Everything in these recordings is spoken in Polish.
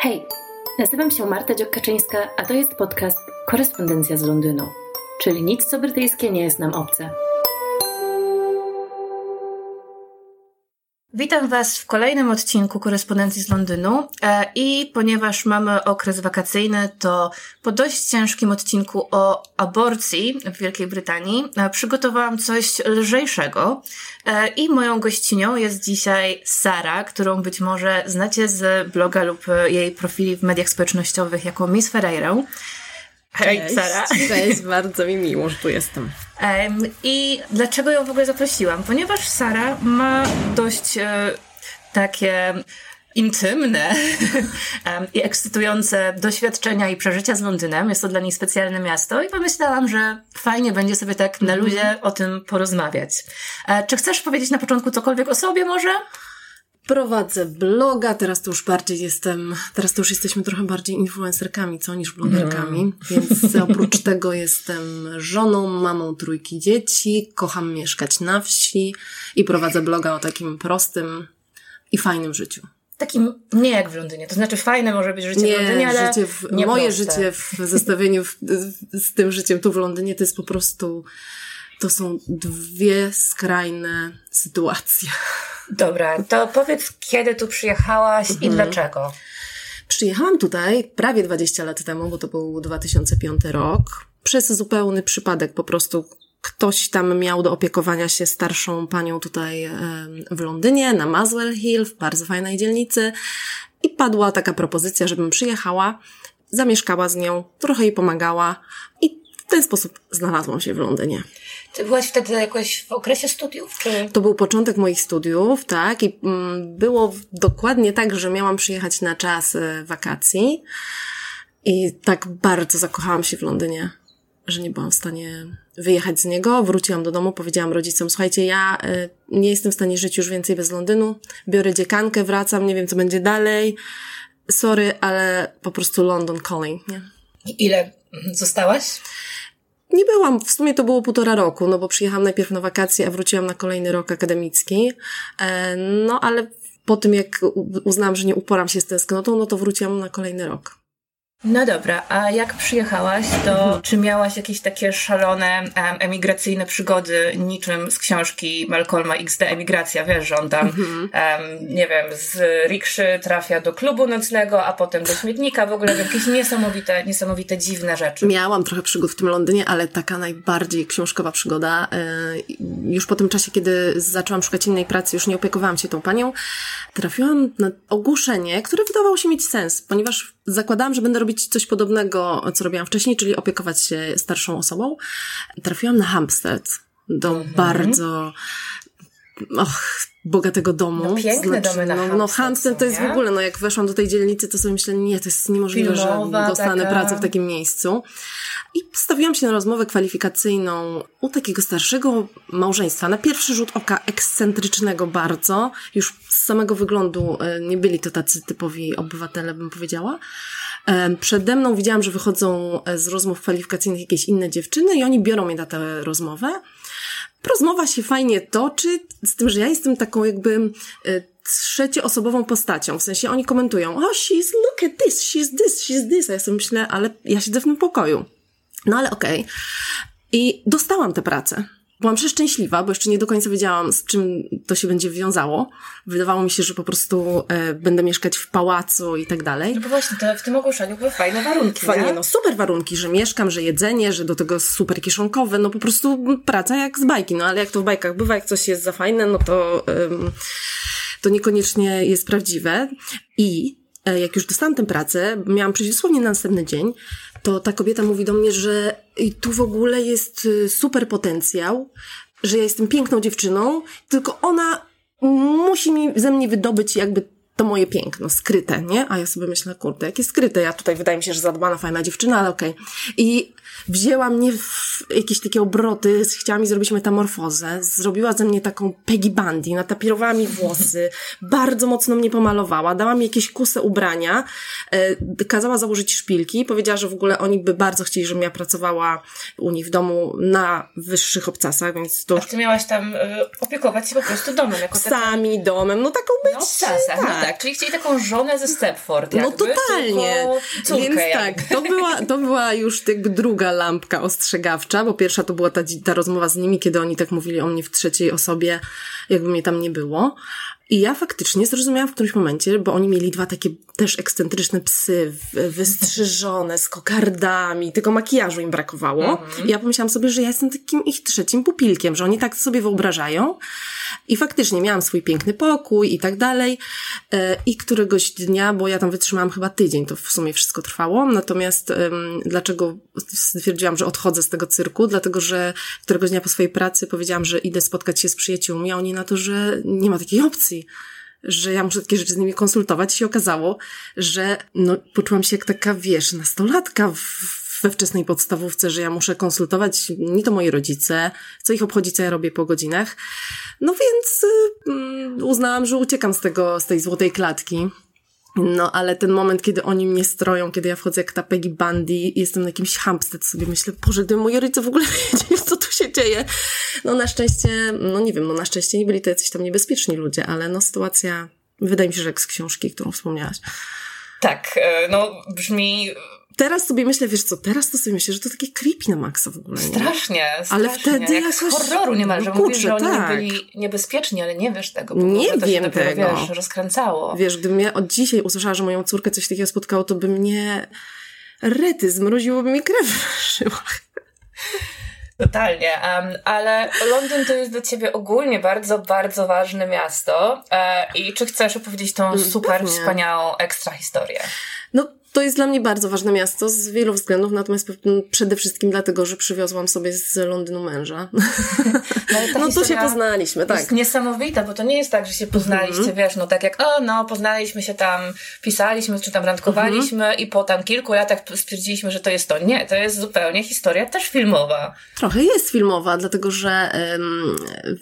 Hej, nazywam się Marta Dziokaczyńska, a to jest podcast Korespondencja z Londynu, czyli nic co brytyjskie nie jest nam obce. Witam Was w kolejnym odcinku Korespondencji z Londynu e, i ponieważ mamy okres wakacyjny, to po dość ciężkim odcinku o aborcji w Wielkiej Brytanii e, przygotowałam coś lżejszego e, i moją gościnią jest dzisiaj Sara, którą być może znacie z bloga lub jej profili w mediach społecznościowych jako Miss Ferreira. Hej, Cześć. Sara. Cześć, bardzo mi miło, że tu jestem. I dlaczego ją w ogóle zaprosiłam? Ponieważ Sara ma dość e, takie intymne i ekscytujące doświadczenia i przeżycia z Londynem. Jest to dla niej specjalne miasto i pomyślałam, że fajnie będzie sobie tak na luzie mm -hmm. o tym porozmawiać. E, czy chcesz powiedzieć na początku cokolwiek o sobie może? Prowadzę bloga, teraz to już bardziej jestem, teraz to już jesteśmy trochę bardziej influencerkami, co niż blogerkami, mm. więc oprócz tego jestem żoną, mamą trójki dzieci, kocham mieszkać na wsi i prowadzę bloga o takim prostym i fajnym życiu. Takim nie jak w Londynie. To znaczy fajne może być życie nie, w Londynie, ale życie w, nie moje proste. życie w zestawieniu w, z tym życiem tu w Londynie to jest po prostu to są dwie skrajne sytuacje. Dobra, to powiedz, kiedy tu przyjechałaś mhm. i dlaczego? Przyjechałam tutaj prawie 20 lat temu, bo to był 2005 rok. Przez zupełny przypadek po prostu ktoś tam miał do opiekowania się starszą panią tutaj w Londynie, na Maswell Hill, w bardzo fajnej dzielnicy. I padła taka propozycja, żebym przyjechała, zamieszkała z nią, trochę jej pomagała i w ten sposób znalazłam się w Londynie. Ty byłaś wtedy jakoś w okresie studiów? Czy? To był początek moich studiów, tak. I mm, było dokładnie tak, że miałam przyjechać na czas e, wakacji. I tak bardzo zakochałam się w Londynie, że nie byłam w stanie wyjechać z niego. Wróciłam do domu, powiedziałam rodzicom, słuchajcie, ja y, nie jestem w stanie żyć już więcej bez Londynu. Biorę dziekankę, wracam, nie wiem co będzie dalej. Sorry, ale po prostu London calling, nie? I ile zostałaś? Nie byłam, w sumie to było półtora roku, no bo przyjechałam najpierw na wakacje, a wróciłam na kolejny rok akademicki. E, no ale po tym, jak uznałam, że nie uporam się z tęsknotą, no to wróciłam na kolejny rok. No dobra, a jak przyjechałaś, to mhm. czy miałaś jakieś takie szalone um, emigracyjne przygody, niczym z książki Malcolma XD Emigracja, wiesz, że on tam, um, nie wiem, z rikszy trafia do klubu nocnego, a potem do śmietnika, w ogóle jakieś niesamowite, niesamowite, dziwne rzeczy. Miałam trochę przygód w tym Londynie, ale taka najbardziej książkowa przygoda. Yy, już po tym czasie, kiedy zaczęłam szukać innej pracy, już nie opiekowałam się tą panią, trafiłam na ogłoszenie, które wydawało się mieć sens, ponieważ zakładałam, że będę robić coś podobnego, co robiłam wcześniej, czyli opiekować się starszą osobą. Trafiłam na Hampstead, do mhm. bardzo och, bogatego domu. No, piękne znaczy, domy na no, no Hampstead to jest w ogóle, no jak weszłam do tej dzielnicy, to sobie myślę, nie, to jest niemożliwe, Filmowa, że dostanę taka... pracę w takim miejscu. I postawiłam się na rozmowę kwalifikacyjną u takiego starszego małżeństwa. Na pierwszy rzut oka ekscentrycznego bardzo. Już z samego wyglądu e, nie byli to tacy typowi obywatele, bym powiedziała. E, przede mną widziałam, że wychodzą e, z rozmów kwalifikacyjnych jakieś inne dziewczyny i oni biorą mnie na tę rozmowę. Rozmowa się fajnie toczy, z tym, że ja jestem taką jakby trzecioosobową postacią. W sensie oni komentują, oh, she's, look at this, she's this, she's this. A ja sobie myślę, ale ja siedzę w tym pokoju. No ale okej. Okay. I dostałam tę pracę. Byłam przeszczęśliwa, bo jeszcze nie do końca wiedziałam, z czym to się będzie wiązało. Wydawało mi się, że po prostu e, będę mieszkać w pałacu i tak dalej. No bo właśnie, to w tym ogłoszeniu były fajne warunki. Fajnie, no super warunki, że mieszkam, że jedzenie, że do tego super kieszonkowe, no po prostu praca jak z bajki. No ale jak to w bajkach bywa, jak coś jest za fajne, no to, ym, to niekoniecznie jest prawdziwe. I e, jak już dostałam tę pracę, miałam przecież dosłownie na następny dzień, to ta kobieta mówi do mnie, że tu w ogóle jest y, super potencjał, że ja jestem piękną dziewczyną, tylko ona musi mi ze mnie wydobyć jakby to moje piękno, skryte, nie? A ja sobie myślę, kurde, jakie skryte. Ja tutaj wydaje mi się, że zadbana, fajna dziewczyna, ale okej. Okay. I wzięła mnie w jakieś takie obroty, chciała mi zrobić metamorfozę, zrobiła ze mnie taką Peggy Bundy, natapirowała mi włosy, bardzo mocno mnie pomalowała, dała mi jakieś kuse ubrania, e, kazała założyć szpilki, powiedziała, że w ogóle oni by bardzo chcieli, żebym ja pracowała u nich w domu na wyższych obcasach, więc to... A ty miałaś tam y, opiekować się po prostu domem, jako Sami domem, no taką być... Na obcasach, no tak, tak, czyli chcieli taką żonę ze Stepford. No totalnie. Więc tak, to była, to była już jakby druga lampka ostrzegawcza, bo pierwsza to była ta, ta rozmowa z nimi, kiedy oni tak mówili o mnie w trzeciej osobie, jakby mnie tam nie było. I ja faktycznie zrozumiałam w którymś momencie, bo oni mieli dwa takie też ekscentryczne psy, wystrzyżone, z kokardami, tylko makijażu im brakowało. Mm-hmm. I ja pomyślałam sobie, że ja jestem takim ich trzecim pupilkiem, że oni tak sobie wyobrażają. I faktycznie miałam swój piękny pokój i tak dalej. E, I któregoś dnia, bo ja tam wytrzymałam chyba tydzień, to w sumie wszystko trwało. Natomiast dlaczego stwierdziłam, że odchodzę z tego cyrku? Dlatego, że któregoś dnia po swojej pracy powiedziałam, że idę spotkać się z przyjaciółmi, a oni na to, że nie ma takiej opcji że ja muszę takie rzeczy z nimi konsultować. I się okazało, że no, poczułam się jak taka, wiesz, nastolatka w, we wczesnej podstawówce, że ja muszę konsultować nie to moi rodzice, co ich obchodzi, co ja robię po godzinach. No więc y, uznałam, że uciekam z tego, z tej złotej klatki. No, ale ten moment, kiedy oni mnie stroją, kiedy ja wchodzę jak ta Peggy Bundy, jestem na jakimś Hampstead, sobie myślę, Boże, gdyby moi rodzice w ogóle wiedzieli, co tu się dzieje. No na szczęście, no nie wiem, no na szczęście nie byli to jacyś tam niebezpieczni ludzie, ale no sytuacja, wydaje mi się, że jak z książki, którą wspomniałaś. Tak, e, no brzmi teraz sobie myślę, wiesz co, teraz to sobie myślę, że to takie creepy na maksa w ogóle. Nie? Strasznie, strasznie. Ale wtedy jak jakoś... z horroru niemalże. No, Mówisz, że oni tak. byli niebezpieczni, ale nie wiesz tego. Bo nie to wiem się dopiero, tego. Wiesz, rozkręcało. Wiesz, gdybym ja od dzisiaj usłyszała, że moją córkę coś takiego spotkało, to by mnie rety, zmroziłoby mi krew w żyłach. Totalnie, um, ale Londyn to jest dla ciebie ogólnie bardzo, bardzo ważne miasto e, i czy chcesz opowiedzieć tą mm, super Pewnie. wspaniałą ekstra historię? No to jest dla mnie bardzo ważne miasto z wielu względów, natomiast przede wszystkim dlatego, że przywiozłam sobie z Londynu męża. No, no to się poznaliśmy, tak. Jest niesamowita, bo to nie jest tak, że się poznaliście, mm -hmm. wiesz, no tak jak, o no, poznaliśmy się tam, pisaliśmy, czy tam randkowaliśmy mm -hmm. i po tam kilku latach stwierdziliśmy, że to jest to. Nie, to jest zupełnie historia też filmowa. Trochę jest filmowa, dlatego że um,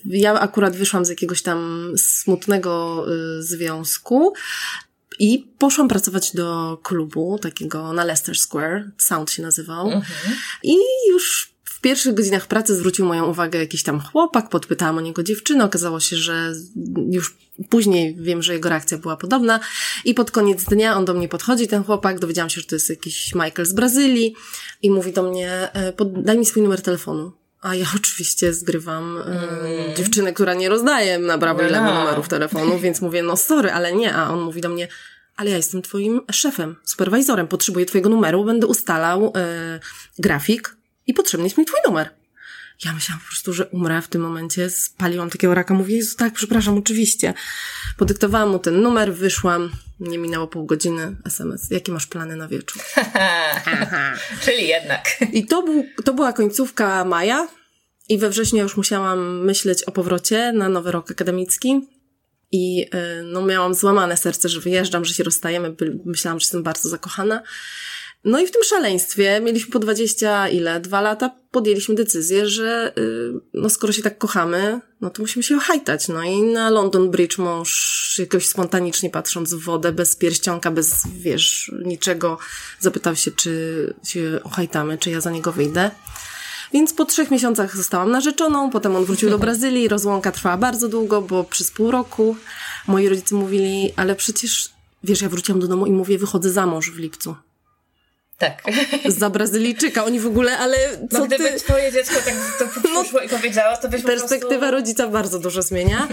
ja akurat wyszłam z jakiegoś tam smutnego y, związku, i poszłam pracować do klubu takiego na Leicester Square, Sound się nazywał. Mhm. I już w pierwszych godzinach pracy zwrócił moją uwagę jakiś tam chłopak, podpytałam o niego dziewczynę, okazało się, że już później wiem, że jego reakcja była podobna i pod koniec dnia on do mnie podchodzi, ten chłopak, dowiedziałam się, że to jest jakiś Michael z Brazylii i mówi do mnie, e, daj mi swój numer telefonu. A ja oczywiście zgrywam mm. dziewczynę, która nie rozdaje na prawo i lewo numerów telefonu, więc mówię, no sorry, ale nie. A on mówi do mnie, ale ja jestem twoim szefem, superwajzorem, potrzebuję twojego numeru, będę ustalał e, grafik i potrzebny jest mi twój numer. Ja myślałam po prostu, że umrę w tym momencie, spaliłam takiego raka, mówię, Jezu, tak, przepraszam, oczywiście. Podyktowałam mu ten numer, wyszłam, nie minęło pół godziny, SMS, jakie masz plany na wieczór? Czyli jednak. I to, był, to była końcówka maja i we wrześniu już musiałam myśleć o powrocie na nowy rok akademicki. I y, no, miałam złamane serce, że wyjeżdżam, że się rozstajemy. Myślałam, że jestem bardzo zakochana. No i w tym szaleństwie mieliśmy po dwadzieścia ile? Dwa lata podjęliśmy decyzję, że y, no skoro się tak kochamy, no to musimy się ohajtać. No i na London Bridge mąż jakoś spontanicznie patrząc w wodę, bez pierścionka, bez, wiesz, niczego, zapytał się, czy się ohajtamy, czy ja za niego wyjdę. Więc po trzech miesiącach zostałam narzeczoną, potem on wrócił do Brazylii, rozłąka trwała bardzo długo, bo przez pół roku moi rodzice mówili, ale przecież, wiesz, ja wróciłam do domu i mówię, wychodzę za mąż w lipcu. Tak. Za Brazylijczyka. Oni w ogóle, ale co no, gdyby ty... twoje dziecko tak to przyszło no, i powiedziało, to byś Perspektywa prostu... rodzica bardzo dużo zmienia.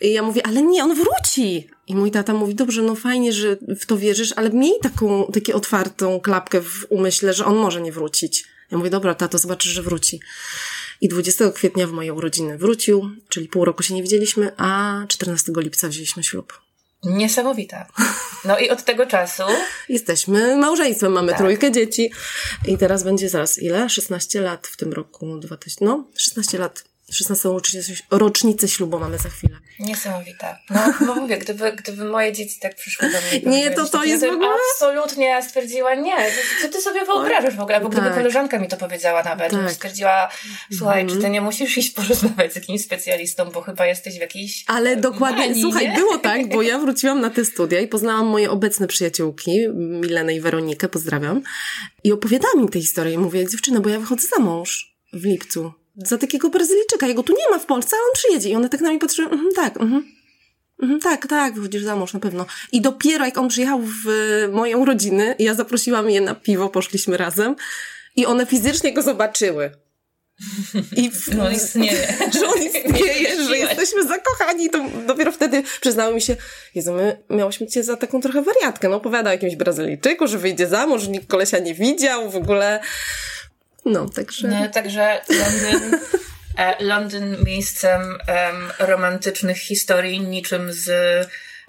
I ja mówię, ale nie, on wróci. I mój tata mówi, dobrze, no fajnie, że w to wierzysz, ale miej taką, taką otwartą klapkę w umyśle, że on może nie wrócić. Ja mówię, dobra, tato, zobaczysz, że wróci. I 20 kwietnia w moje urodziny wrócił, czyli pół roku się nie widzieliśmy, a 14 lipca wzięliśmy ślub. Niesamowita. No i od tego czasu. Jesteśmy małżeństwem, mamy tak. trójkę dzieci. I teraz będzie zaraz ile? 16 lat w tym roku. 2000, no, 16 lat 16 rocznicę, rocznicę ślubu mamy za chwilę. Niesamowita. No, bo mówię, gdyby, gdyby moje dzieci tak przyszły do mnie. Nie, to to jest w ogóle... Absolutnie, stwierdziła nie. Co ty sobie wyobrażasz w ogóle? Bo gdyby tak. koleżanka mi to powiedziała nawet, tak. stwierdziła, słuchaj, mm. czy ty nie musisz iść porozmawiać z jakimś specjalistą, bo chyba jesteś w jakiejś Ale dokładnie, manii, słuchaj, nie? było tak, bo ja wróciłam na te studia i poznałam moje obecne przyjaciółki, Milenę i Weronikę, pozdrawiam, i opowiadałam im tę historię i mówię, dziewczyno, bo ja wychodzę za mąż w lipcu za takiego Brazylijczyka. Jego tu nie ma w Polsce, ale on przyjedzie. I one tak na mnie patrzyły, mhm, tak, mhm. Mhm, tak, tak, wychodzisz za mąż na pewno. I dopiero jak on przyjechał w moją rodzinę, ja zaprosiłam je na piwo, poszliśmy razem i one fizycznie go zobaczyły. I w, no, istnieje. że on istnieje, że jesteśmy zakochani. To dopiero wtedy przyznały mi się, Jezu, my miałyśmy cię za taką trochę wariatkę. No opowiada o jakimś Brazylijczyku, że wyjdzie za mąż, nikt kolesia nie widział, w ogóle. No, także... No, także Londyn... E, Londyn miejscem um, romantycznych historii, niczym z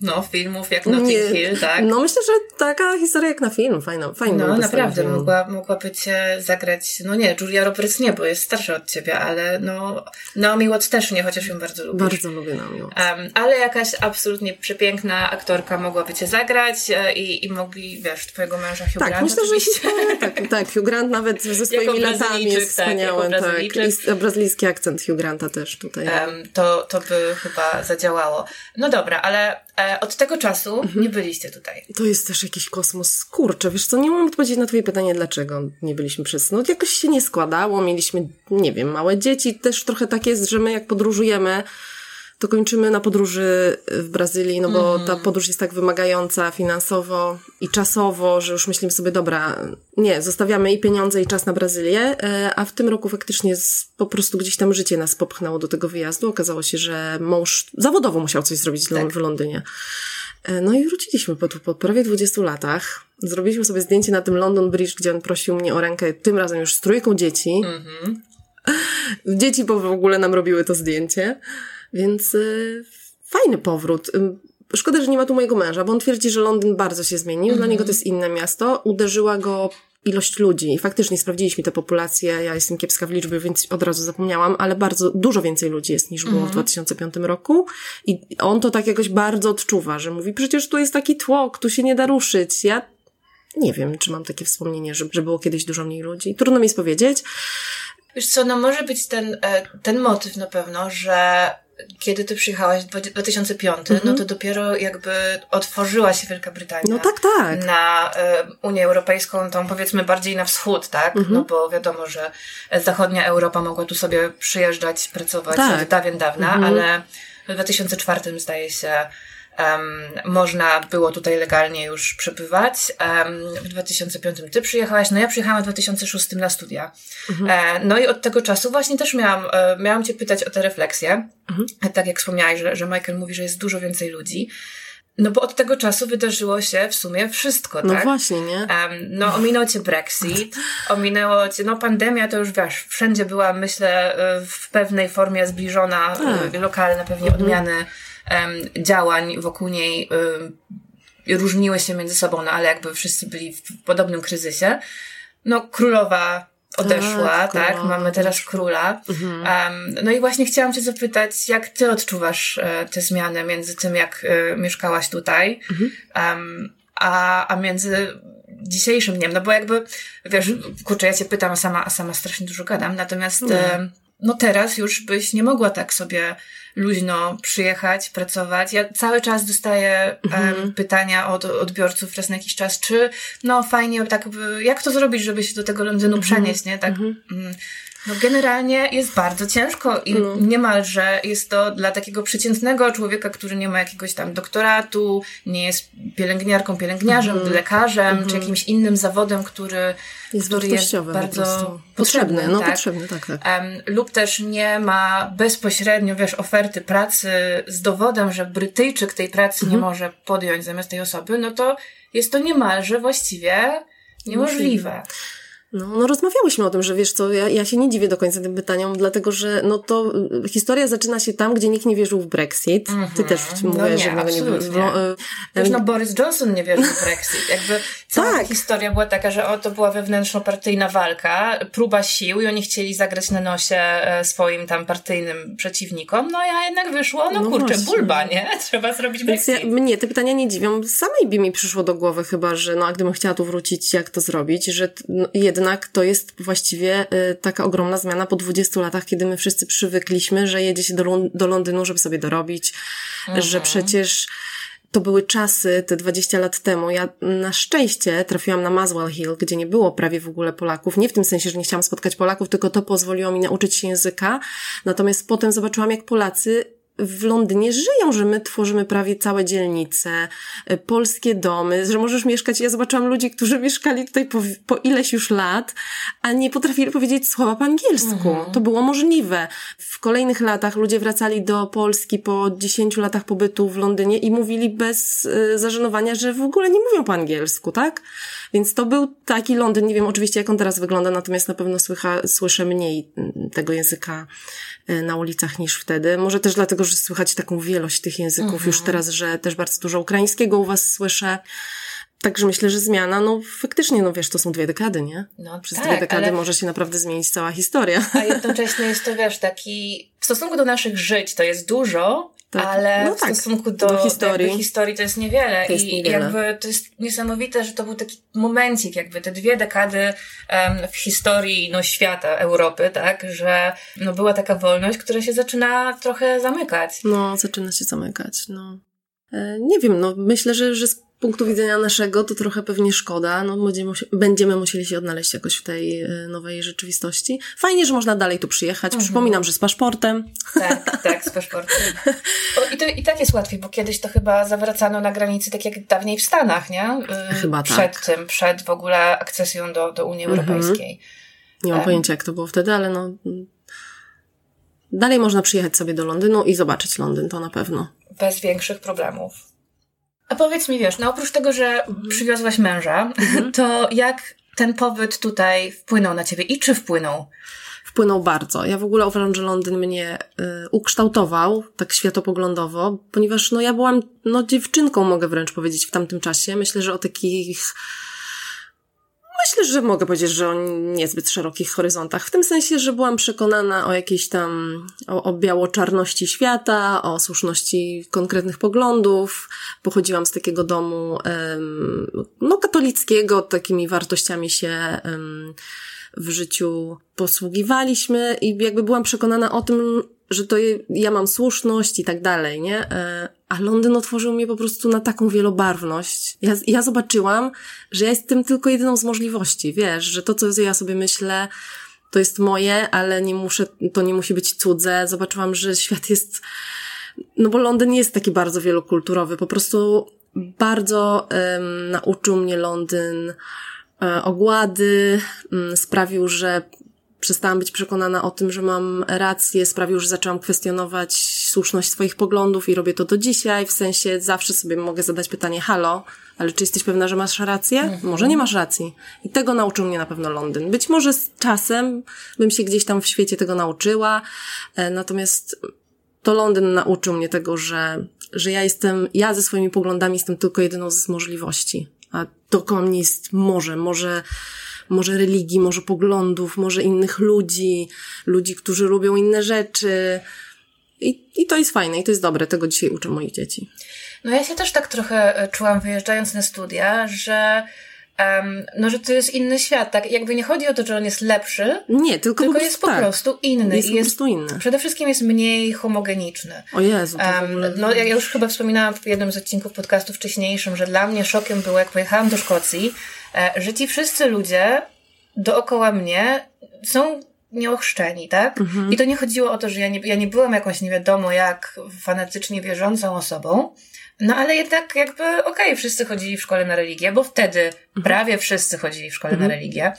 no, filmów jak Notting nie, Hill, tak? No myślę, że taka historia jak na film, fajna, fajna. No naprawdę, mogła, mogłaby cię zagrać, no nie, Julia Roberts nie, bo jest starsza od ciebie, ale no, Naomi Watts też nie, chociaż ją bardzo lubię. Bardzo lubię Naomi Watts. Um, ale jakaś absolutnie przepiękna aktorka mogłaby cię zagrać e, i, i mogli, wiesz, twojego męża Hugh tak, Grant myślę, że historia, tak, tak, Hugh Grant nawet ze swoimi latami jest wspaniały, tak, tak. Brazylijski akcent Hugh Granta też tutaj. Um, to, to by chyba zadziałało. No dobra, ale E, od tego czasu mhm. nie byliście tutaj. To jest też jakiś kosmos. Kurczę, wiesz co, nie mam odpowiedzieć na twoje pytanie, dlaczego nie byliśmy przez... No jakoś się nie składało, mieliśmy, nie wiem, małe dzieci. Też trochę tak jest, że my jak podróżujemy, to kończymy na podróży w Brazylii, no bo mm. ta podróż jest tak wymagająca finansowo i czasowo, że już myślimy sobie, dobra, nie, zostawiamy i pieniądze, i czas na Brazylię, e, a w tym roku faktycznie z, po prostu gdzieś tam życie nas popchnęło do tego wyjazdu. Okazało się, że mąż zawodowo musiał coś zrobić tak. w Londynie. E, no i wróciliśmy po, po prawie 20 latach. Zrobiliśmy sobie zdjęcie na tym London Bridge, gdzie on prosił mnie o rękę, tym razem już z trójką dzieci. Mm -hmm. Dzieci w ogóle nam robiły to zdjęcie. Więc y, fajny powrót. Szkoda, że nie ma tu mojego męża, bo on twierdzi, że Londyn bardzo się zmienił. -hmm. Dla niego to jest inne miasto. Uderzyła go ilość ludzi i faktycznie sprawdziliśmy tę populację. Ja jestem kiepska w liczbie, więc od razu zapomniałam, ale bardzo dużo więcej ludzi jest niż było mm w 2005 mhm. roku i on to tak jakoś bardzo odczuwa, że mówi, przecież tu jest taki tłok, tu się nie da ruszyć. Ja nie wiem, czy mam takie wspomnienie, że, że było kiedyś dużo mniej ludzi. Trudno mi jest powiedzieć. Wiesz co, no może być ten, e, ten motyw na pewno, że kiedy ty przyjechałaś w 2005, no mhm. no to dopiero jakby otworzyła się Wielka Brytania. No tak, tak. Na y, Unię Europejską, tą powiedzmy bardziej na wschód, tak? Mhm. No bo wiadomo, że zachodnia Europa mogła tu sobie przyjeżdżać, pracować tak. od dawien dawna, mhm. ale w 2004 zdaje się można było tutaj legalnie już przebywać. W 2005 ty przyjechałaś, no ja przyjechałam w 2006 na studia. Mhm. E, no i od tego czasu właśnie też miałam, e, miałam cię pytać o te refleksje. Mhm. Tak jak wspomniałaś, że, że Michael mówi, że jest dużo więcej ludzi. No bo od tego czasu wydarzyło się w sumie wszystko, no tak? No właśnie, nie? Um, no ominął cię Brexit, ominęło cię, no pandemia to już wiesz, wszędzie była myślę e, w pewnej formie zbliżona, tak. lokalne pewnie mhm. odmiany działań wokół niej różniły się między sobą, no ale jakby wszyscy byli w podobnym kryzysie. No, królowa odeszła, tak? tak? Mamy teraz króla. Mhm. Um, no i właśnie chciałam Cię zapytać, jak Ty odczuwasz e, te zmiany między tym, jak e, mieszkałaś tutaj, mhm. um, a, a między dzisiejszym dniem? No bo jakby, wiesz, kurczę, ja Cię pytam, a sama, a sama strasznie dużo gadam, natomiast e, no teraz już byś nie mogła tak sobie luźno przyjechać, pracować. Ja cały czas dostaję mhm. um, pytania od odbiorców raz na jakiś czas, czy no fajnie, tak jak to zrobić, żeby się do tego Londynu mhm. przenieść, nie? Tak. Mhm. No generalnie jest bardzo ciężko i no. niemalże jest to dla takiego przeciętnego człowieka, który nie ma jakiegoś tam doktoratu, nie jest pielęgniarką, pielęgniarzem, mm. lekarzem, mm. czy mhm. jakimś innym zawodem, który jest, który jest bardzo potrzebny. No tak? potrzebny, tak, tak. Um, lub też nie ma bezpośrednio, wiesz, oferty pracy z dowodem, że Brytyjczyk tej pracy mm. nie może podjąć zamiast tej osoby, no to jest to niemalże właściwie niemożliwe. No, no rozmawiałyśmy o tym, że wiesz co, ja, ja się nie dziwię do końca tym pytaniom, dlatego że no to y, historia zaczyna się tam, gdzie nikt nie wierzył w Brexit. Mm -hmm. Ty też no mówiłaś, że nie wierzył. No, wiesz, no Boris Johnson nie wierzył w Brexit. Jakby cała tak. historia była taka, że o, to była wewnętrzno-partyjna walka, próba sił i oni chcieli zagrać na nosie e, swoim tam partyjnym przeciwnikom, no a jednak wyszło, no, no kurczę, właśnie. bulba, nie? Trzeba zrobić Brexit. Ja, mnie te pytania nie dziwią. Samej by mi przyszło do głowy chyba, że no a gdybym chciała tu wrócić, jak to zrobić, że no, jednak to jest właściwie y, taka ogromna zmiana po 20 latach, kiedy my wszyscy przywykliśmy, że jedzie się do, do Londynu, żeby sobie dorobić, mhm. że przecież to były czasy, te 20 lat temu. Ja na szczęście trafiłam na Maswell Hill, gdzie nie było prawie w ogóle Polaków. Nie w tym sensie, że nie chciałam spotkać Polaków, tylko to pozwoliło mi nauczyć się języka. Natomiast potem zobaczyłam, jak Polacy w Londynie żyją, że my tworzymy prawie całe dzielnice, y, polskie domy, że możesz mieszkać. Ja zobaczyłam ludzi, którzy mieszkali tutaj po, po ileś już lat, a nie potrafili powiedzieć słowa po angielsku. Mhm. To było możliwe. W kolejnych latach ludzie wracali do Polski po 10 latach pobytu w Londynie i mówili bez y, zażenowania, że w ogóle nie mówią po angielsku, tak? Więc to był taki Londyn. Nie wiem oczywiście, jak on teraz wygląda, natomiast na pewno słycha, słyszę mniej mm, tego języka na ulicach niż wtedy. Może też dlatego, że słychać taką wielość tych języków mhm. już teraz, że też bardzo dużo ukraińskiego u was słyszę. Także myślę, że zmiana, no faktycznie, no wiesz, to są dwie dekady, nie? No, Przez tak, dwie dekady ale... może się naprawdę zmienić cała historia. A jednocześnie jest to, wiesz, taki, w stosunku do naszych żyć to jest dużo, tak. ale no w tak. stosunku do, do historii. Do historii to jest niewiele. To jest I niewiele. jakby to jest niesamowite, że to był taki momencik, jakby te dwie dekady um, w historii no, świata, Europy, tak, że no, była taka wolność, która się zaczyna trochę zamykać. No, zaczyna się zamykać, no. E, nie wiem, no myślę, że, że punktu widzenia naszego to trochę pewnie szkoda. No, będziemy, będziemy musieli się odnaleźć jakoś w tej e, nowej rzeczywistości. Fajnie, że można dalej tu przyjechać. Mhm. Przypominam, że z paszportem. Tak, tak, z paszportem. O, i, to, I tak jest łatwiej, bo kiedyś to chyba zawracano na granicy tak jak dawniej w Stanach, nie? Y, chyba przed tak. Przed tym, przed w ogóle akcesją do, do Unii mhm. Europejskiej. Nie mam um. pojęcia, jak to było wtedy, ale no... Dalej można przyjechać sobie do Londynu i zobaczyć Londyn, to na pewno. Bez większych problemów. A powiedz mi, wiesz, no oprócz tego, że mhm. przywiozłaś męża, mhm. to jak ten pobyt tutaj wpłynął na ciebie i czy wpłynął? Wpłynął bardzo. Ja w ogóle uważam, że Londyn mnie y, ukształtował tak światopoglądowo, ponieważ no ja byłam no dziewczynką, mogę wręcz powiedzieć, w tamtym czasie. Myślę, że o takich Myślę, że mogę powiedzieć, że o niezbyt szerokich horyzontach. W tym sensie, że byłam przekonana o jakiejś tam, o, o biało-czarności świata, o słuszności konkretnych poglądów. Pochodziłam z takiego domu, no, katolickiego, takimi wartościami się w życiu posługiwaliśmy i jakby byłam przekonana o tym, że to ja mam słuszność i tak dalej, nie? A Londyn otworzył mnie po prostu na taką wielobarwność. Ja, ja zobaczyłam, że ja jestem tylko jedyną z możliwości, wiesz, że to, co ja sobie myślę, to jest moje, ale nie muszę, to nie musi być cudze. Zobaczyłam, że świat jest, no bo Londyn jest taki bardzo wielokulturowy. Po prostu bardzo um, nauczył mnie Londyn e, ogłady, um, sprawił, że przestałam być przekonana o tym, że mam rację, sprawił, że zaczęłam kwestionować słuszność swoich poglądów i robię to do dzisiaj, w sensie zawsze sobie mogę zadać pytanie, halo, ale czy jesteś pewna, że masz rację? Mhm. Może nie masz racji. I tego nauczył mnie na pewno Londyn. Być może z czasem bym się gdzieś tam w świecie tego nauczyła, e, natomiast to Londyn nauczył mnie tego, że, że ja jestem, ja ze swoimi poglądami jestem tylko jedyną z możliwości. A dookoła mnie jest morze, może może religii, może poglądów, może innych ludzi, ludzi, którzy lubią inne rzeczy. I, I to jest fajne i to jest dobre. Tego dzisiaj uczę moich dzieci. No ja się też tak trochę e, czułam wyjeżdżając na studia, że Um, no, że to jest inny świat, tak? Jakby nie chodzi o to, że on jest lepszy. Nie, tylko, tylko po jest po tak. prostu inny. Jest, jest po prostu inny. Przede wszystkim jest mniej homogeniczny. O Jezu, to um. No, ja już chyba wspominałam w jednym z odcinków podcastu wcześniejszym, że dla mnie szokiem było, jak pojechałam do Szkocji, że ci wszyscy ludzie dookoła mnie są nieochrzczeni, tak? Mhm. I to nie chodziło o to, że ja nie, ja nie byłam jakąś nie wiadomo jak fanatycznie wierzącą osobą, no ale jednak jakby, okej, okay, wszyscy chodzili w szkole na religię, bo wtedy mhm. prawie wszyscy chodzili w szkole mhm. na religię.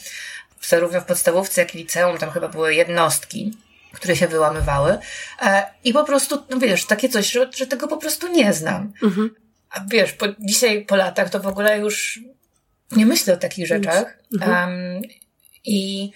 Zarówno w podstawówce, jak i liceum, tam chyba były jednostki, które się wyłamywały. E, I po prostu, no wiesz, takie coś, że, że tego po prostu nie znam. Mhm. A wiesz, po, dzisiaj po latach to w ogóle już nie myślę o takich rzeczach. Um, I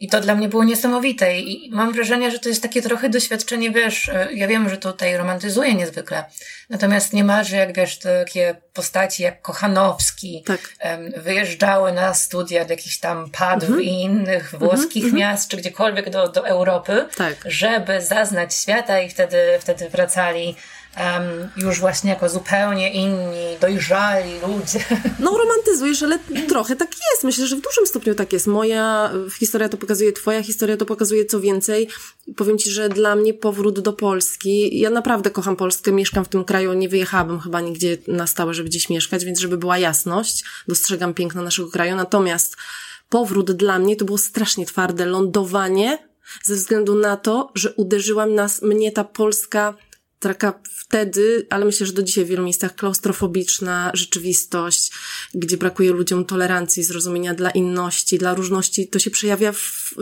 i to dla mnie było niesamowite i mam wrażenie, że to jest takie trochę doświadczenie, wiesz, e, ja wiem, że tutaj romantyzuję niezwykle, natomiast nie marzy, jak wiesz, takie postaci jak Kochanowski tak. wyjeżdżały na studia do jakichś tam Padów mhm. i innych włoskich mhm. miast, czy gdziekolwiek do, do Europy, tak. żeby zaznać świata i wtedy, wtedy wracali już właśnie jako zupełnie inni, dojrzali ludzie. No romantyzujesz, ale trochę tak jest. Myślę, że w dużym stopniu tak jest. Moja historia to pokazuje, twoja historia to pokazuje co więcej. Powiem ci, że dla mnie powrót do Polski, ja naprawdę kocham Polskę, mieszkam w tym kraju, nie wyjechałabym chyba nigdzie na stałe, żeby gdzieś mieszkać, więc żeby była jasność, dostrzegam piękno naszego kraju. Natomiast powrót dla mnie to było strasznie twarde lądowanie ze względu na to, że uderzyła nas, mnie ta Polska taka wtedy, ale myślę, że do dzisiaj w wielu miejscach klaustrofobiczna rzeczywistość, gdzie brakuje ludziom tolerancji, zrozumienia dla inności, dla różności, to się przejawia w,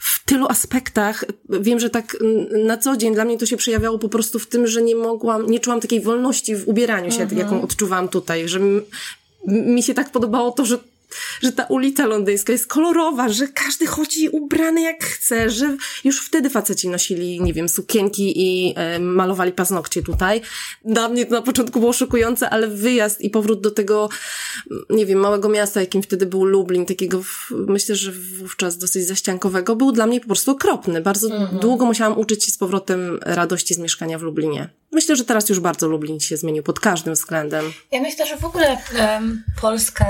w tylu aspektach. Wiem, że tak na co dzień dla mnie to się przejawiało po prostu w tym, że nie mogłam, nie czułam takiej wolności w ubieraniu się, mhm. jaką odczuwałam tutaj, że mi się tak podobało to, że że ta ulica londyńska jest kolorowa, że każdy chodzi ubrany jak chce, że już wtedy faceci nosili, nie wiem, sukienki i e, malowali paznokcie tutaj. Dla mnie to na początku było szokujące, ale wyjazd i powrót do tego, nie wiem, małego miasta, jakim wtedy był Lublin, takiego, myślę, że wówczas dosyć zaściankowego, był dla mnie po prostu okropny. Bardzo mhm. długo musiałam uczyć się z powrotem radości z mieszkania w Lublinie. Myślę, że teraz już bardzo Lublin się zmienił pod każdym względem. Ja myślę, że w ogóle um, Polska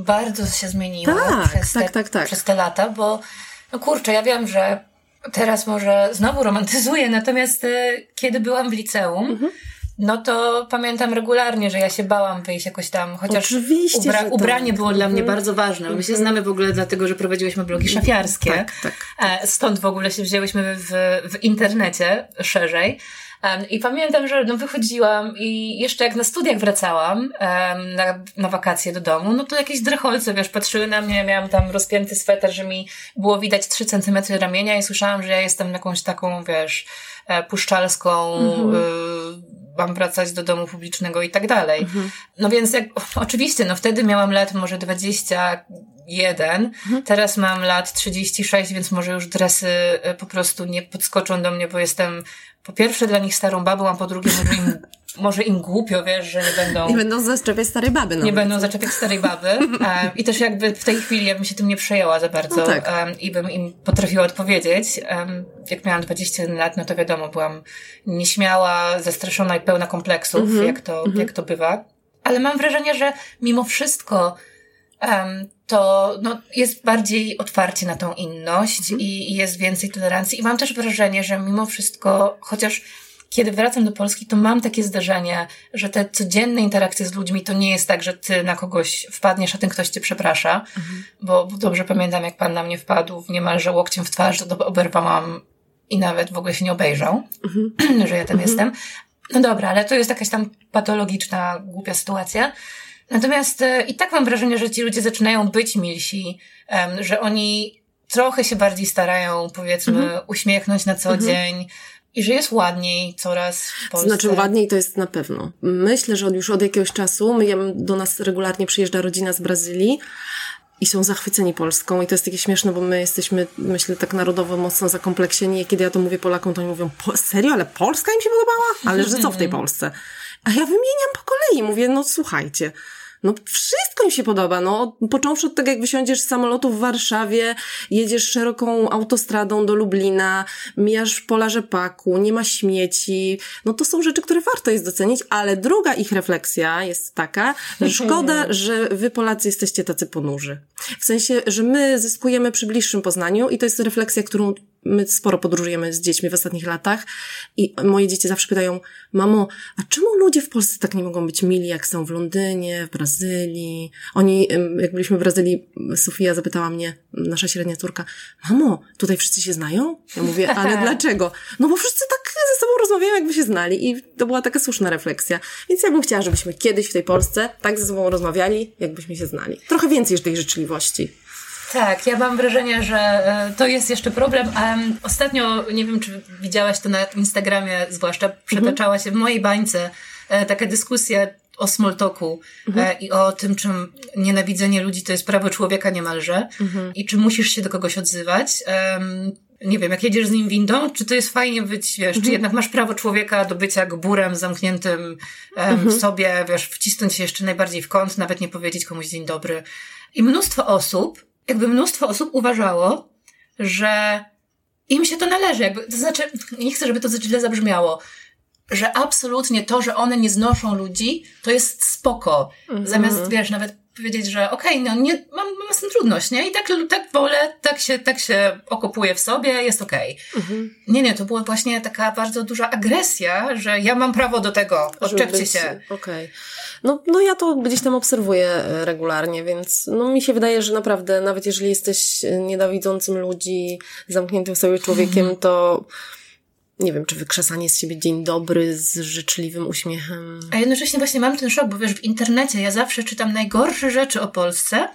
bardzo się zmieniła tak, przez, tak, te, tak, tak. przez te lata, bo no kurczę, ja wiem, że teraz może znowu romantyzuję, natomiast y, kiedy byłam w liceum, mhm. no to pamiętam regularnie, że ja się bałam wyjść jakoś tam, chociaż Oczywiście, ubra ubranie było dla mnie mhm. bardzo ważne. My się mhm. znamy w ogóle dlatego, że prowadziłyśmy blogi szafiarskie. Tak, tak, tak. Stąd w ogóle się wzięłyśmy w, w internecie szerzej. I pamiętam, że no wychodziłam i jeszcze jak na studiach wracałam na, na wakacje do domu, no to jakieś drecholce, wiesz, patrzyły na mnie, miałam tam rozpięty sweter, że mi było widać 3 centymetry ramienia i słyszałam, że ja jestem jakąś taką, wiesz, e, puszczalską, mhm. y mam wracać do domu publicznego i tak dalej. Mhm. No więc jak, oczywiście, no wtedy miałam lat może 21, mhm. teraz mam lat 36, więc może już dresy e, po prostu nie podskoczą do mnie, bo jestem po pierwsze dla nich starą babą, a po drugie może im, może im głupio, wiesz, że nie będą... Nie będą zaczepiać starej baby. No. Nie będą zaczepiać starej baby. Um, I też jakby w tej chwili ja bym się tym nie przejęła za bardzo no tak. i bym im potrafiła odpowiedzieć. Jak miałam 21 lat, no to wiadomo, byłam nieśmiała, zastraszona i pełna kompleksów, -hmm. jak, to, -hmm. jak to bywa. Ale mam wrażenie, że mimo wszystko to no, jest bardziej otwarcie na tą inność mhm. i, i jest więcej tolerancji. I mam też wrażenie, że mimo wszystko, chociaż kiedy wracam do Polski, to mam takie zdarzenie, że te codzienne interakcje z ludźmi to nie jest tak, że ty na kogoś wpadniesz, a ten ktoś cię przeprasza, mhm. bo dobrze pamiętam, jak pan na mnie wpadł niemalże łokciem w twarz, to oberwałam i nawet w ogóle się nie obejrzał, mhm. że ja tam mhm. jestem. No dobra, ale to jest jakaś tam patologiczna, głupia sytuacja. Natomiast e, i tak mam wrażenie, że ci ludzie zaczynają być milsi, że oni trochę się bardziej starają, powiedzmy, mhm. uśmiechnąć na co mhm. dzień, i że jest ładniej coraz w Polsce. Znaczy ładniej to jest na pewno. Myślę, że już od jakiegoś czasu, my, do nas regularnie przyjeżdża rodzina z Brazylii i są zachwyceni Polską i to jest takie śmieszne, bo my jesteśmy, myślę, tak narodowo mocno zakompleksieni i kiedy ja to mówię Polakom, to oni mówią, serio, ale Polska im się podobała? Ale że co w tej Polsce? A ja wymieniam po kolei, mówię, no słuchajcie, no wszystko mi się podoba, no. Począwszy od tego, jak wysiądziesz z samolotu w Warszawie, jedziesz szeroką autostradą do Lublina, mijasz pola rzepaku, nie ma śmieci, no to są rzeczy, które warto jest docenić, ale druga ich refleksja jest taka, że szkoda, że wy Polacy jesteście tacy ponurzy. W sensie, że my zyskujemy przy bliższym poznaniu i to jest refleksja, którą my sporo podróżujemy z dziećmi w ostatnich latach i moje dzieci zawsze pytają, mamo, a czemu ludzie w Polsce tak nie mogą być mili, jak są w Londynie, w Brazylii? Oni, jak byliśmy w Brazylii, Sofia zapytała mnie, nasza średnia córka, mamo, tutaj wszyscy się znają? Ja mówię, ale dlaczego? No bo wszyscy tak ze sobą rozmawiają, jakby się znali i to była taka słuszna refleksja. Więc ja bym chciała, żebyśmy kiedyś w tej Polsce tak ze sobą rozmawiali, jakbyśmy się znali. Trochę więcej tej życzliwości. Tak, ja mam wrażenie, że e, to jest jeszcze problem. Ostatnio, nie wiem, czy widziałaś to na Instagramie, zwłaszcza przetaczała się w mojej bańce e, taka dyskusja o smoltoku mhm. E, i o tym, czym nienawidzenie ludzi to jest prawo człowieka niemalże mhm. i czy musisz się do kogoś odzywać. nie wiem, jak jedziesz z nim windą, czy to jest fajnie być, wiesz, mhm. czy jednak masz prawo człowieka do bycia gburem zamkniętym mhm. w sobie, wiesz, wcisnąć się jeszcze najbardziej w kąt, nawet nie powiedzieć komuś dzień dobry. I mnóstwo osób jakby mnóstwo osób uważało, że im się to należy. Jakby, to znaczy, nie chcę, żeby to źle zabrzmiało, że absolutnie to, że one nie znoszą ludzi, to jest spoko. Mhm. Zamiast, wiesz, nawet powiedzieć, że okej, okay, no nie, mam, mam z tym trudność, nie? I tak, tak wolę, tak się, tak się okopuję w sobie, jest okej. Okay. Mhm. Nie, nie, to była właśnie taka bardzo duża agresja, że ja mam prawo do tego, odczepcie się. Okej. Okay. No, no ja to gdzieś tam obserwuję e, regularnie, więc no mi się wydaje, że naprawdę, nawet jeżeli jesteś nienawidzącym ludzi, zamkniętym sobie człowiekiem, to nie wiem, czy wykrzesanie z siebie dzień dobry z życzliwym uśmiechem. A jednocześnie właśnie mam ten szok, bo wiesz, w internecie ja zawsze czytam najgorsze rzeczy o Polsce,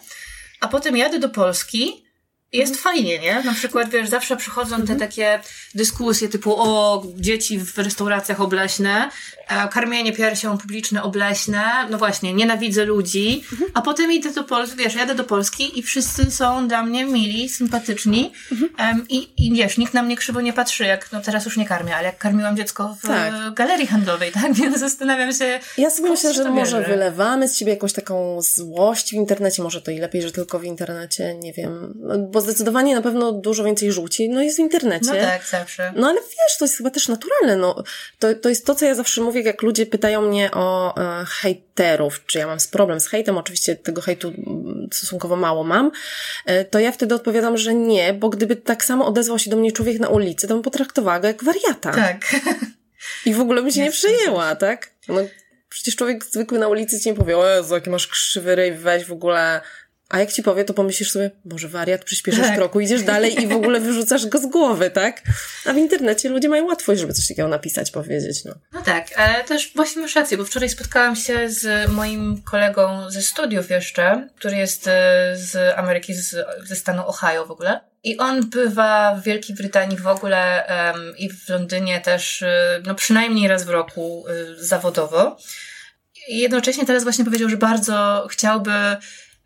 a potem jadę do Polski jest fajnie, nie? Na przykład, wiesz, zawsze przychodzą te takie dyskusje typu o dzieci w restauracjach obleśne, e, karmienie piersią publiczne obleśne, no właśnie, nienawidzę ludzi, a potem idę do Polski, wiesz, jadę do Polski i wszyscy są dla mnie mili, sympatyczni em, i, i wiesz, nikt na mnie krzywo nie patrzy, jak, no teraz już nie karmię, ale jak karmiłam dziecko w Tak. e, galerii handlowej, tak? Więc zastanawiam się, Ja sobie myślę, że może bierze? wylewamy z siebie jakąś taką złość w internecie, może to i lepiej, że tylko w internecie, nie wiem, no, bo zdecydowanie na pewno dużo więcej żółci, no jest w internecie. No tak, zawsze. No ale wiesz, to jest chyba też naturalne, no. To, to jest to, co ja zawsze mówię, jak ludzie pytają mnie o e, hejterów, czy ja mam problem z hejtem, oczywiście tego hejtu mm, stosunkowo mało mam, e, to ja wtedy odpowiadam, że nie, bo gdyby tak samo odezwał się do mnie człowiek na ulicy, to bym potraktowała go jak wariata. Tak. I w ogóle bym się nie przejęła, tak? No, przecież człowiek zwykły na ulicy ci nie powie, o Jezu, jaki masz krzywy ryj, weź w ogóle... A jak ci powie, to pomyślisz sobie, może wariat, przyspieszasz Tak. kroku, idziesz dalej i w ogóle wyrzucasz go z głowy, tak? A w internecie ludzie mają łatwość, żeby coś takiego napisać, powiedzieć, no. No tak, ale też właśnie masz rację, bo wczoraj spotkałam się z moim kolegą ze studiów jeszcze, który jest e, z Ameryki, z, ze stanu Ohio w ogóle. I on bywa w Wielkiej Brytanii w ogóle em, i w Londynie też, e, no przynajmniej raz w roku e, zawodowo. I jednocześnie teraz właśnie powiedział, że bardzo chciałby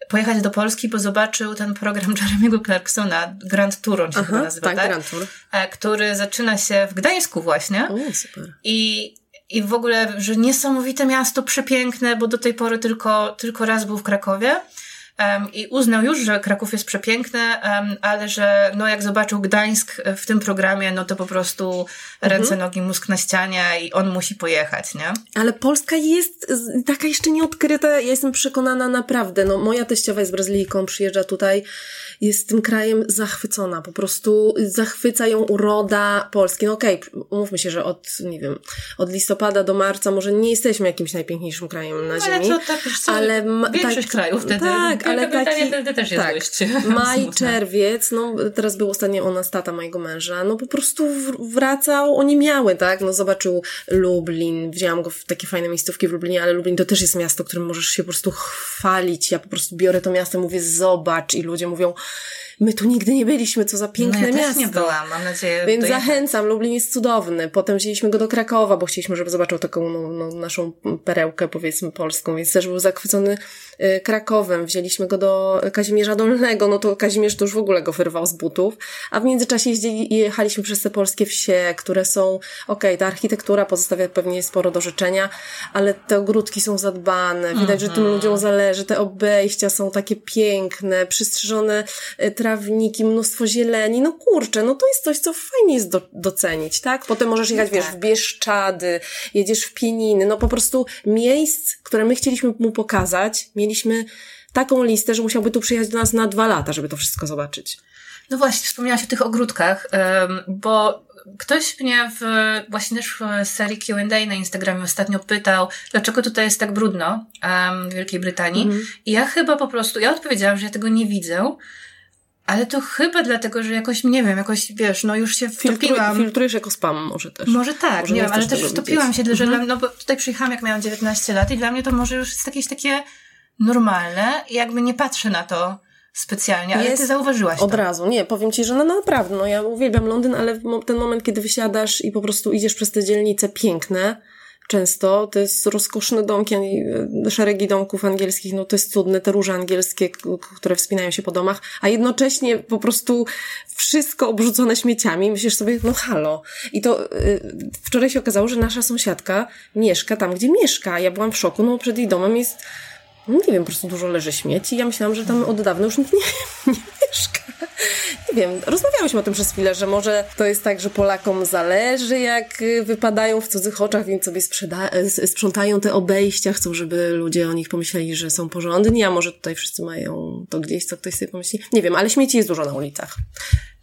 pojechać do Polski, bo zobaczył ten program Jeremy'ego Clarksona, Grand Tour on się chyba nazywa, tak, tak? Grand Tour. E, który zaczyna się w Gdańsku właśnie. O, super. I, I w ogóle, że niesamowite miasto, przepiękne, bo do tej pory tylko, tylko raz był w Krakowie. I uznał już, że Kraków jest przepiękny, ale że no jak zobaczył Gdańsk w tym programie, no to po prostu ręce, nogi, mózg na ścianie i on musi pojechać, nie? Ale Polska jest taka jeszcze nieodkryta, ja jestem przekonana naprawdę, no moja teściowa jest Brazylijką, przyjeżdża tutaj, jest tym krajem zachwycona, po prostu zachwyca ją uroda Polski. No okej, umówmy się, że od, nie wiem, od listopada do marca może nie jesteśmy jakimś najpiękniejszym krajem na Ale ziemi. to tak, ale ma- większość krajów wtedy. Tak, ale Brytania taki, wtedy też jest tak, dość Maj, czerwiec, no teraz był ostatnio u nas tata mojego męża, no po prostu wracał, oni miały, tak, no zobaczył Lublin, wzięłam go w takie fajne miejscówki w Lublinie, ale Lublin to też jest miasto, którym możesz się po prostu chwalić, ja po prostu biorę to miasto, mówię zobacz i ludzie mówią, my tu nigdy nie byliśmy, co za piękne no ja miasto. też nie byłam, mam nadzieję. Więc zachęcam, Lublin jest cudowny. Potem wzięliśmy go do Krakowa, bo chcieliśmy, żeby zobaczył taką no, no, naszą perełkę, powiedzmy, polską, więc też był zachwycony y, Krakowem. Wzięliśmy go do Kazimierza Dolnego, no to Kazimierz to już w ogóle go wyrwał z butów. A w międzyczasie jeździli, jechaliśmy przez te polskie wsie, które są, okej, ta architektura pozostawia pewnie sporo do życzenia, ale te ogródki są zadbane, widać, że tym ludziom zależy, te obejścia są takie piękne, przystrzyżone y, trawniki, mnóstwo zieleni, no kurczę, no to jest coś, co fajnie jest do, docenić, tak? Potem możesz jechać, wiesz, w Bieszczady, jedziesz w Pieniny, no po prostu miejsc, które my chcieliśmy mu pokazać, mieliśmy taką listę, że musiałby tu przyjechać do nas na dwa lata, żeby to wszystko zobaczyć. No właśnie, wspomniałaś o tych ogródkach, bo ktoś mnie w, właśnie też w serii Q&A na Instagramie ostatnio pytał, dlaczego tutaj jest tak brudno w Wielkiej Brytanii. I ja chyba po prostu, ja odpowiedziałam, że ja tego nie widzę, ale to chyba dlatego, że jakoś, nie wiem, jakoś, wiesz, no już się wtopiłam. filtrujesz jako spam może też. Może tak, Może nie wiem, ale też wtopiłam widzieć. się, że dla, no bo tutaj przyjechałam jak miałam 19 lat i dla mnie to może już jest jakieś takie normalne i jakby nie patrzę na to specjalnie, ale Jest ty zauważyłaś Od to. razu. Nie, powiem ci, że no naprawdę, no ja uwielbiam Londyn, ale ten moment, kiedy wysiadasz i po prostu idziesz przez te dzielnice piękne, często, to jest rozkoszne domki, szeregi domków angielskich, no to jest cudne, te róże angielskie, które wspinają się po domach, a jednocześnie po prostu wszystko obrzucone śmieciami, myślisz sobie, no halo. I to y, wczoraj się okazało, że nasza sąsiadka mieszka tam, gdzie mieszka. Ja byłam w szoku, no przed jej domem jest nie wiem, po prostu dużo leży śmieci. Ja myślałam, że tam od dawna już nikt nie, nie mieszka. Nie wiem, rozmawiałyśmy o tym przez chwilę, że może to jest tak, że Polakom zależy, jak y, wypadają w cudzych oczach, więc sobie s- sprzątają te obejścia, chcą, żeby ludzie o nich pomyśleli, że są porządni, a może tutaj wszyscy mają to gdzieś, co ktoś sobie pomyśli. Nie wiem, ale śmieci jest dużo na ulicach.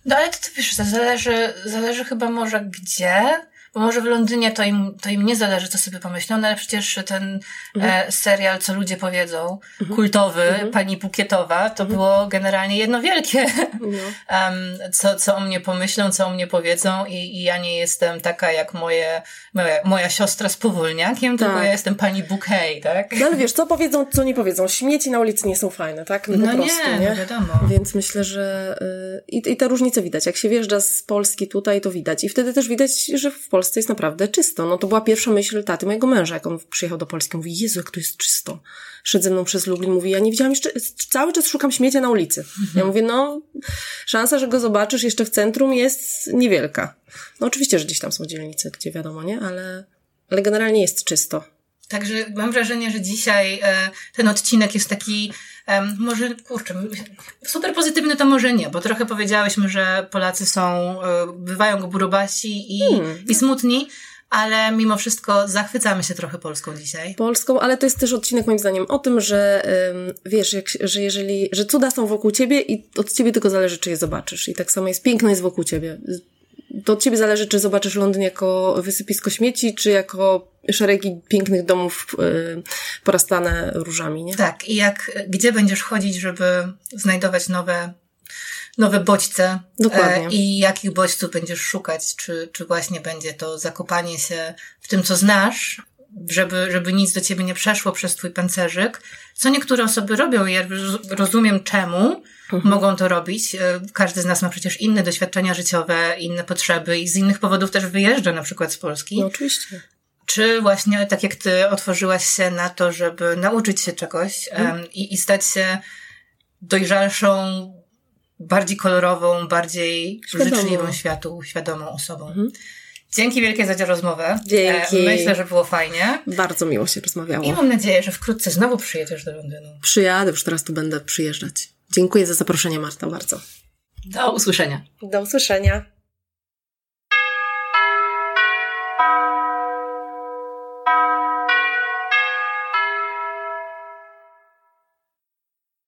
No ale to, to wiesz, to zależy, zależy chyba może gdzie, bo może w Londynie to im, to im nie zależy, co sobie pomyślą, no ale przecież ten Mhm. e, serial, co ludzie powiedzą, kultowy, pani Bukietowa, to Mhm. było generalnie jedno wielkie, em, co, co o mnie pomyślą, co o mnie powiedzą i, i ja nie jestem taka jak moje, moja, moja siostra z powolniakiem, tylko Tak. ja jestem pani Bouquet, tak? No ale wiesz, co powiedzą, co nie powiedzą. Śmieci na ulicy nie są fajne, tak? No, No po nie, prostu, no nie? wiadomo. Więc myślę, że y, i, i te różnice widać. Jak się wjeżdża z Polski tutaj, to widać. I wtedy też widać, że w Polsce jest naprawdę czysto. No to była pierwsza myśl taty mojego męża, jak on przyjechał do Polski. Mówi, Jezu, jak tu jest czysto. Szedł ze mną przez Lublin, mówi, ja nie widziałam jeszcze, cały czas szukam śmiecia na ulicy. Ja mówię, no, szansa, że go zobaczysz jeszcze w centrum jest niewielka. No oczywiście, że gdzieś tam są dzielnice, gdzie wiadomo, nie? Ale, ale generalnie jest czysto. Także mam wrażenie, że dzisiaj e, ten odcinek jest taki, może, kurczę, super pozytywny to może nie, bo trochę powiedziałyśmy, że Polacy są, e, bywają grubasi i, Hmm. i smutni, ale mimo wszystko zachwycamy się trochę Polską dzisiaj. Polską, ale to jest też odcinek moim zdaniem o tym, że ym, wiesz, jak, że jeżeli, że cuda są wokół ciebie i od ciebie tylko zależy, czy je zobaczysz. I tak samo jest, piękno jest wokół ciebie. To od ciebie zależy, czy zobaczysz Londyn jako wysypisko śmieci, czy jako szeregi pięknych domów y, porastane różami, nie? Tak, i jak, gdzie będziesz chodzić, żeby znajdować nowe, nowe bodźce Dokładnie. e, i jakich bodźców będziesz szukać, czy, czy właśnie będzie to zakopanie się w tym, co znasz, żeby, żeby nic do ciebie nie przeszło przez twój pancerzyk, co niektóre osoby robią i ja roz- rozumiem czemu mogą to robić. E, Każdy z nas ma przecież inne doświadczenia życiowe, inne potrzeby i z innych powodów też wyjeżdża na przykład z Polski. No oczywiście. Czy właśnie tak jak ty otworzyłaś się na to, żeby nauczyć się czegoś em, i, i stać się dojrzalszą, bardziej kolorową, bardziej Świadomą. życzliwą światu, świadomą osobą. Dzięki wielkie za tę rozmowę. Dzięki. E, Myślę, że było fajnie. Bardzo miło się I rozmawiało. mam nadzieję, że wkrótce znowu przyjedziesz do Londynu. Przyjadę, już teraz tu będę przyjeżdżać. Dziękuję za zaproszenie, Marta, bardzo. Do usłyszenia. Do usłyszenia.